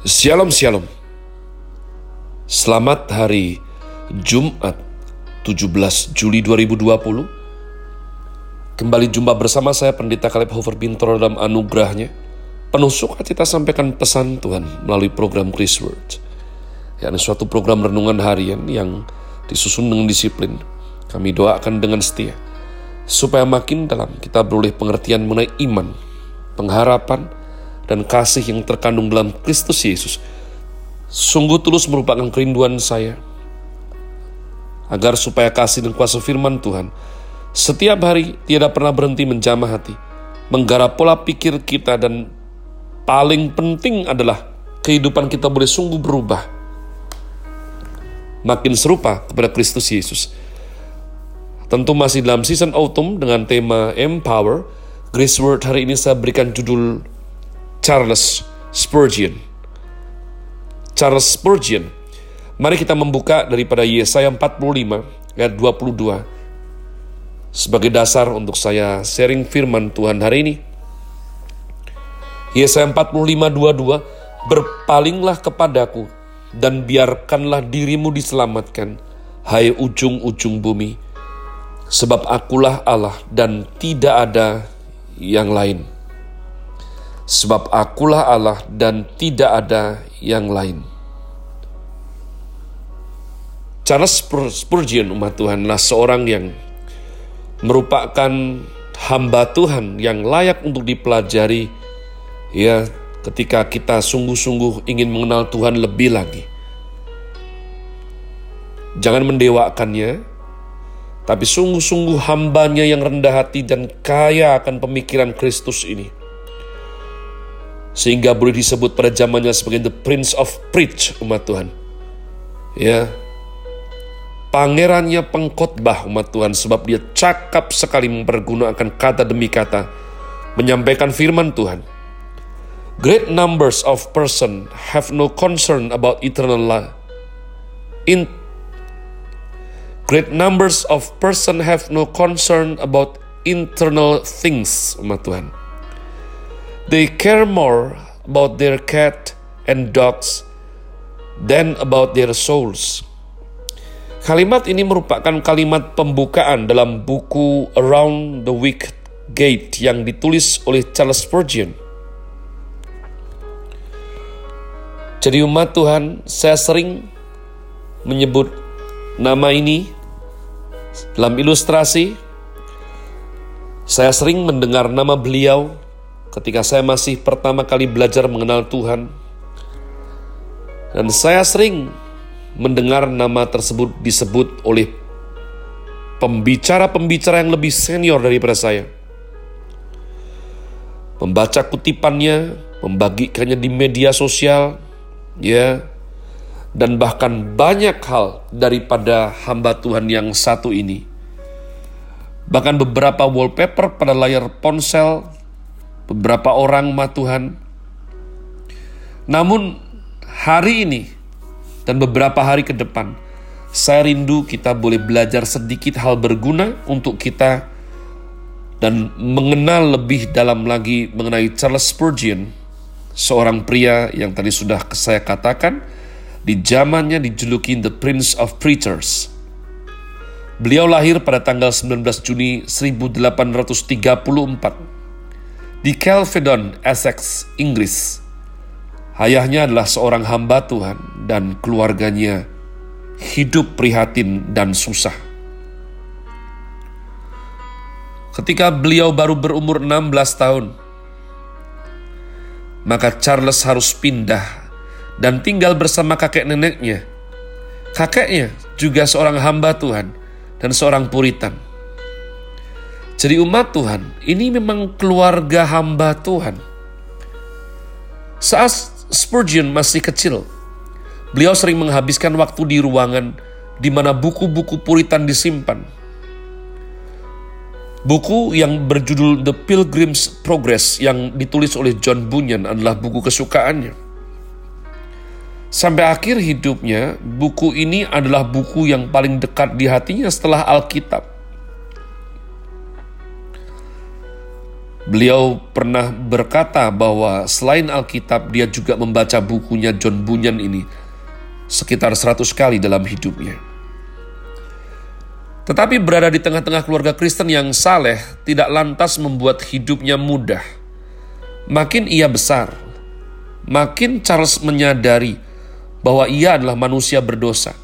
Shalom Shalom. Selamat hari Jumat 17 Juli 2020 Kembali jumpa bersama saya Pendeta Kaleb Hofer Bintoro dalam anugerahnya. Penuh sukacita sampaikan pesan Tuhan melalui program Chris Word yakni suatu program renungan harian yang disusun dengan disiplin. Kami doakan dengan setia supaya makin dalam kita beroleh pengertian mengenai iman, pengharapan, dan kasih yang terkandung dalam Kristus Yesus sungguh tulus merupakan kerinduan saya agar supaya kasih dan kuasa firman Tuhan setiap hari tidak pernah berhenti menjamah hati, menggarap pola pikir kita dan paling penting adalah kehidupan kita boleh sungguh berubah makin serupa kepada Kristus Yesus. Tentu masih dalam season autumn dengan tema Empower, Grace Word hari ini saya berikan judul Charles Spurgeon. Charles Spurgeon. Mari kita membuka daripada Yesaya 45 ayat 22 sebagai dasar untuk saya sharing firman Tuhan hari ini. Yesaya 45 22 Berpalinglah kepadaku dan biarkanlah dirimu diselamatkan, hai ujung-ujung bumi, sebab akulah Allah dan tidak ada yang lain sebab akulah Allah dan tidak ada yang lain. Charles Spurgeon umat Tuhanlah seorang yang merupakan hamba Tuhan yang layak untuk dipelajari ya ketika kita sungguh-sungguh ingin mengenal Tuhan lebih lagi. Jangan mendewakannya, tapi sungguh-sungguh hambanya yang rendah hati dan kaya akan pemikiran Kristus ini sehingga boleh disebut pada zamannya sebagai the prince of preach umat Tuhan. Ya. Pangerannya pengkhotbah umat Tuhan sebab dia cakap sekali mempergunakan kata demi kata menyampaikan firman Tuhan. Great numbers of person have no concern about eternal life. In Great numbers of person have no concern about internal things, umat Tuhan. They care more about their cat and dogs than about their souls. Kalimat ini merupakan kalimat pembukaan dalam buku Around the Wicked Gate yang ditulis oleh Charles Spurgeon. Jadi umat Tuhan, saya sering menyebut nama ini dalam ilustrasi. Saya sering mendengar nama beliau ketika saya masih pertama kali belajar mengenal Tuhan. Dan saya sering mendengar nama tersebut disebut oleh pembicara-pembicara yang lebih senior daripada saya. Membaca kutipannya, membagikannya di media sosial, ya, dan bahkan banyak hal daripada hamba Tuhan yang satu ini. Bahkan beberapa wallpaper pada layar ponsel beberapa orang ma Tuhan. Namun hari ini dan beberapa hari ke depan, saya rindu kita boleh belajar sedikit hal berguna untuk kita dan mengenal lebih dalam lagi mengenai Charles Spurgeon, seorang pria yang tadi sudah saya katakan, di zamannya dijuluki The Prince of Preachers. Beliau lahir pada tanggal 19 Juni 1834 di Kelvedon, Essex, Inggris. Ayahnya adalah seorang hamba Tuhan dan keluarganya hidup prihatin dan susah. Ketika beliau baru berumur 16 tahun, maka Charles harus pindah dan tinggal bersama kakek neneknya. Kakeknya juga seorang hamba Tuhan dan seorang puritan. Jadi umat Tuhan, ini memang keluarga hamba Tuhan. Saat Spurgeon masih kecil, beliau sering menghabiskan waktu di ruangan di mana buku-buku puritan disimpan. Buku yang berjudul The Pilgrim's Progress yang ditulis oleh John Bunyan adalah buku kesukaannya. Sampai akhir hidupnya, buku ini adalah buku yang paling dekat di hatinya setelah Alkitab. Beliau pernah berkata bahwa selain Alkitab, dia juga membaca bukunya John Bunyan ini sekitar 100 kali dalam hidupnya. Tetapi berada di tengah-tengah keluarga Kristen yang saleh tidak lantas membuat hidupnya mudah. Makin ia besar, makin Charles menyadari bahwa ia adalah manusia berdosa.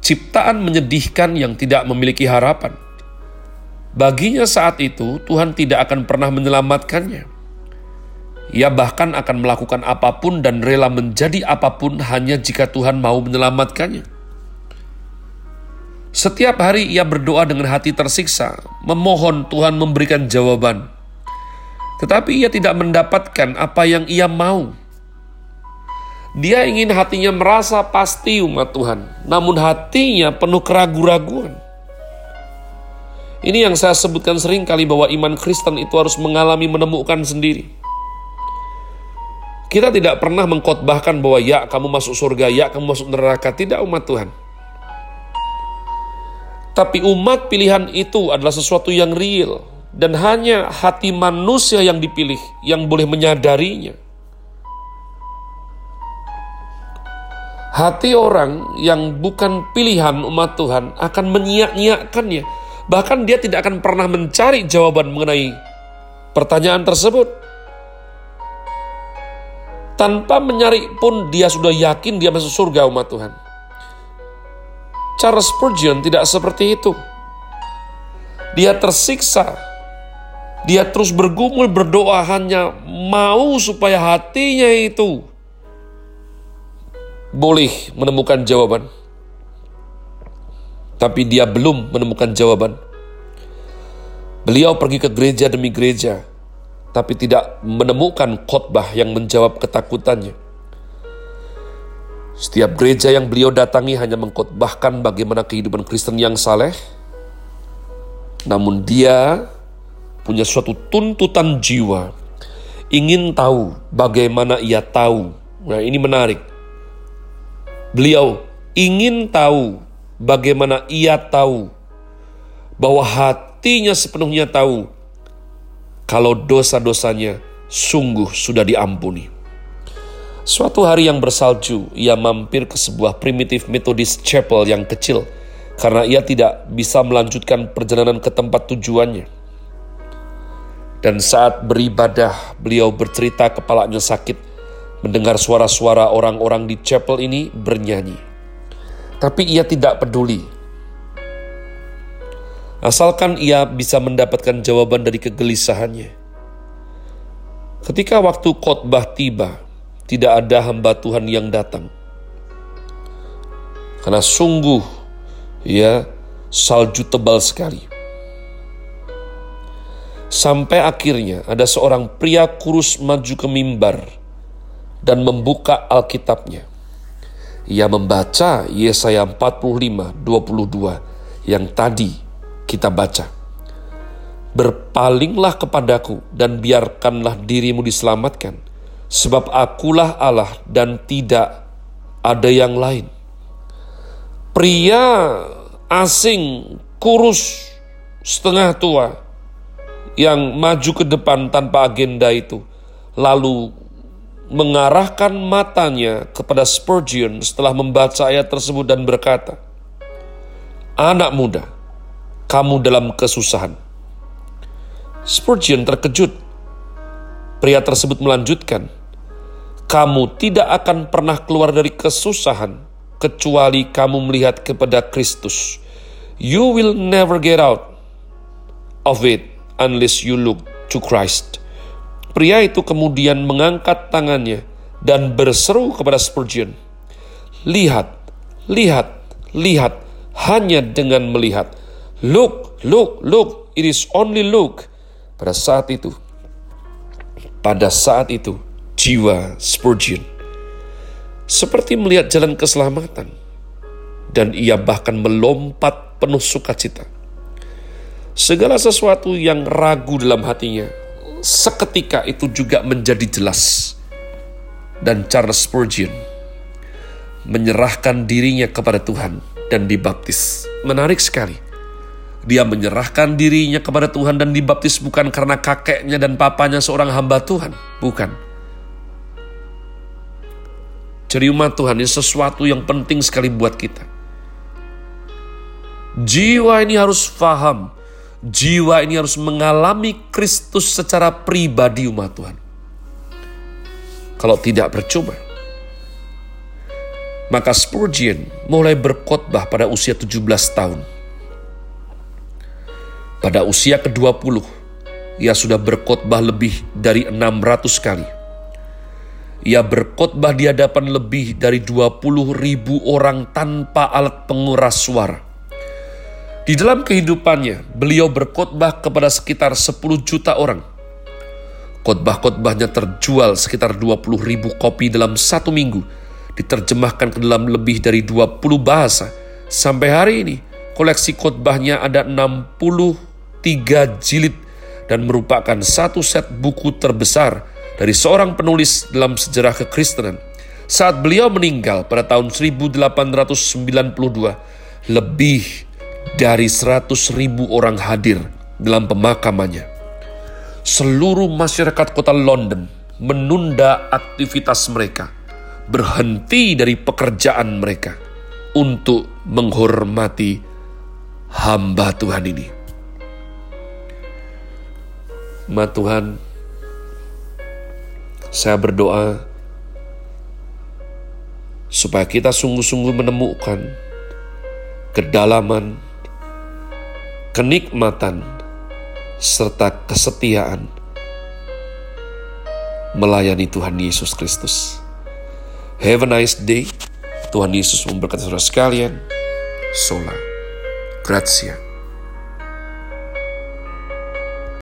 Ciptaan menyedihkan yang tidak memiliki harapan Baginya saat itu, Tuhan tidak akan pernah menyelamatkannya. Ia bahkan akan melakukan apa pun dan rela menjadi apa pun hanya jika Tuhan mau menyelamatkannya. Setiap hari ia berdoa dengan hati tersiksa, memohon Tuhan memberikan jawaban. Tetapi ia tidak mendapatkan apa yang ia mau. Dia ingin hatinya merasa pasti umat Tuhan, namun hatinya penuh keraguan-raguan. Ini yang saya sebutkan sering kali bahwa iman Kristen itu harus mengalami menemukan sendiri. Kita tidak pernah mengkotbahkan bahwa ya kamu masuk surga, ya kamu masuk neraka. Tidak umat Tuhan. Tapi umat pilihan itu adalah sesuatu yang real. Dan hanya hati manusia yang dipilih yang boleh menyadarinya. Hati orang yang bukan pilihan umat Tuhan akan menyiak-nyiakannya Bahkan dia tidak akan pernah mencari jawaban mengenai pertanyaan tersebut. Tanpa mencari pun dia sudah yakin dia masuk surga umat Tuhan. Charles Spurgeon tidak seperti itu. Dia tersiksa. Dia terus bergumul berdoa hanya mau supaya hatinya itu boleh menemukan jawaban tapi dia belum menemukan jawaban. Beliau pergi ke gereja demi gereja, tapi tidak menemukan khotbah yang menjawab ketakutannya. Setiap gereja yang beliau datangi hanya mengkhotbahkan bagaimana kehidupan Kristen yang saleh, namun dia punya suatu tuntutan jiwa, ingin tahu bagaimana ia tahu. Nah, ini menarik. Beliau ingin tahu bagaimana ia tahu bahwa hatinya sepenuhnya tahu kalau dosa-dosanya sungguh sudah diampuni. Suatu hari yang bersalju, ia mampir ke sebuah primitif Methodist Chapel yang kecil karena ia tidak bisa melanjutkan perjalanan ke tempat tujuannya. Dan saat beribadah, beliau bercerita kepalanya sakit mendengar suara-suara orang-orang di chapel ini bernyanyi tapi ia tidak peduli. Asalkan ia bisa mendapatkan jawaban dari kegelisahannya. Ketika waktu khotbah tiba, tidak ada hamba Tuhan yang datang. Karena sungguh ya salju tebal sekali. Sampai akhirnya ada seorang pria kurus maju ke mimbar dan membuka Alkitabnya ia membaca Yesaya 45, 22 yang tadi kita baca. Berpalinglah kepadaku dan biarkanlah dirimu diselamatkan, sebab akulah Allah dan tidak ada yang lain. Pria asing, kurus, setengah tua, yang maju ke depan tanpa agenda itu, lalu mengarahkan matanya kepada Spurgeon setelah membaca ayat tersebut dan berkata, "Anak muda, kamu dalam kesusahan." Spurgeon terkejut. Pria tersebut melanjutkan, "Kamu tidak akan pernah keluar dari kesusahan kecuali kamu melihat kepada Kristus. You will never get out of it unless you look to Christ." Pria itu kemudian mengangkat tangannya dan berseru kepada Spurgeon, "Lihat, lihat, lihat, hanya dengan melihat. Look, look, look, it is only look." Pada saat itu, pada saat itu, jiwa Spurgeon seperti melihat jalan keselamatan, dan ia bahkan melompat penuh sukacita. Segala sesuatu yang ragu dalam hatinya seketika itu juga menjadi jelas. Dan Charles Spurgeon menyerahkan dirinya kepada Tuhan dan dibaptis. Menarik sekali. Dia menyerahkan dirinya kepada Tuhan dan dibaptis bukan karena kakeknya dan papanya seorang hamba Tuhan. Bukan. Umat Tuhan ini sesuatu yang penting sekali buat kita. Jiwa ini harus paham. Jiwa ini harus mengalami Kristus secara pribadi umat Tuhan. Kalau tidak percuma. Maka Spurgeon mulai berkhotbah pada usia 17 tahun pada usia ke-20, ia sudah berkhotbah lebih dari 600 kali. Ia berkhotbah di hadapan lebih dari 20 ribu orang tanpa alat penguras suara. Di dalam kehidupannya, beliau berkhotbah kepada sekitar 10 juta orang. Khotbah-khotbahnya terjual sekitar 20 ribu kopi dalam satu minggu, diterjemahkan ke dalam lebih dari 20 bahasa. Sampai hari ini, koleksi khotbahnya ada 60 tiga jilid dan merupakan satu set buku terbesar dari seorang penulis dalam sejarah kekristenan. Saat beliau meninggal pada tahun 1892, lebih dari 100 ribu orang hadir dalam pemakamannya. Seluruh masyarakat kota London menunda aktivitas mereka, berhenti dari pekerjaan mereka untuk menghormati hamba Tuhan ini. Ma Tuhan, saya berdoa supaya kita sungguh-sungguh menemukan kedalaman, kenikmatan, serta kesetiaan melayani Tuhan Yesus Kristus. Have a nice day. Tuhan Yesus memberkati saudara sekalian. Sola. Grazie.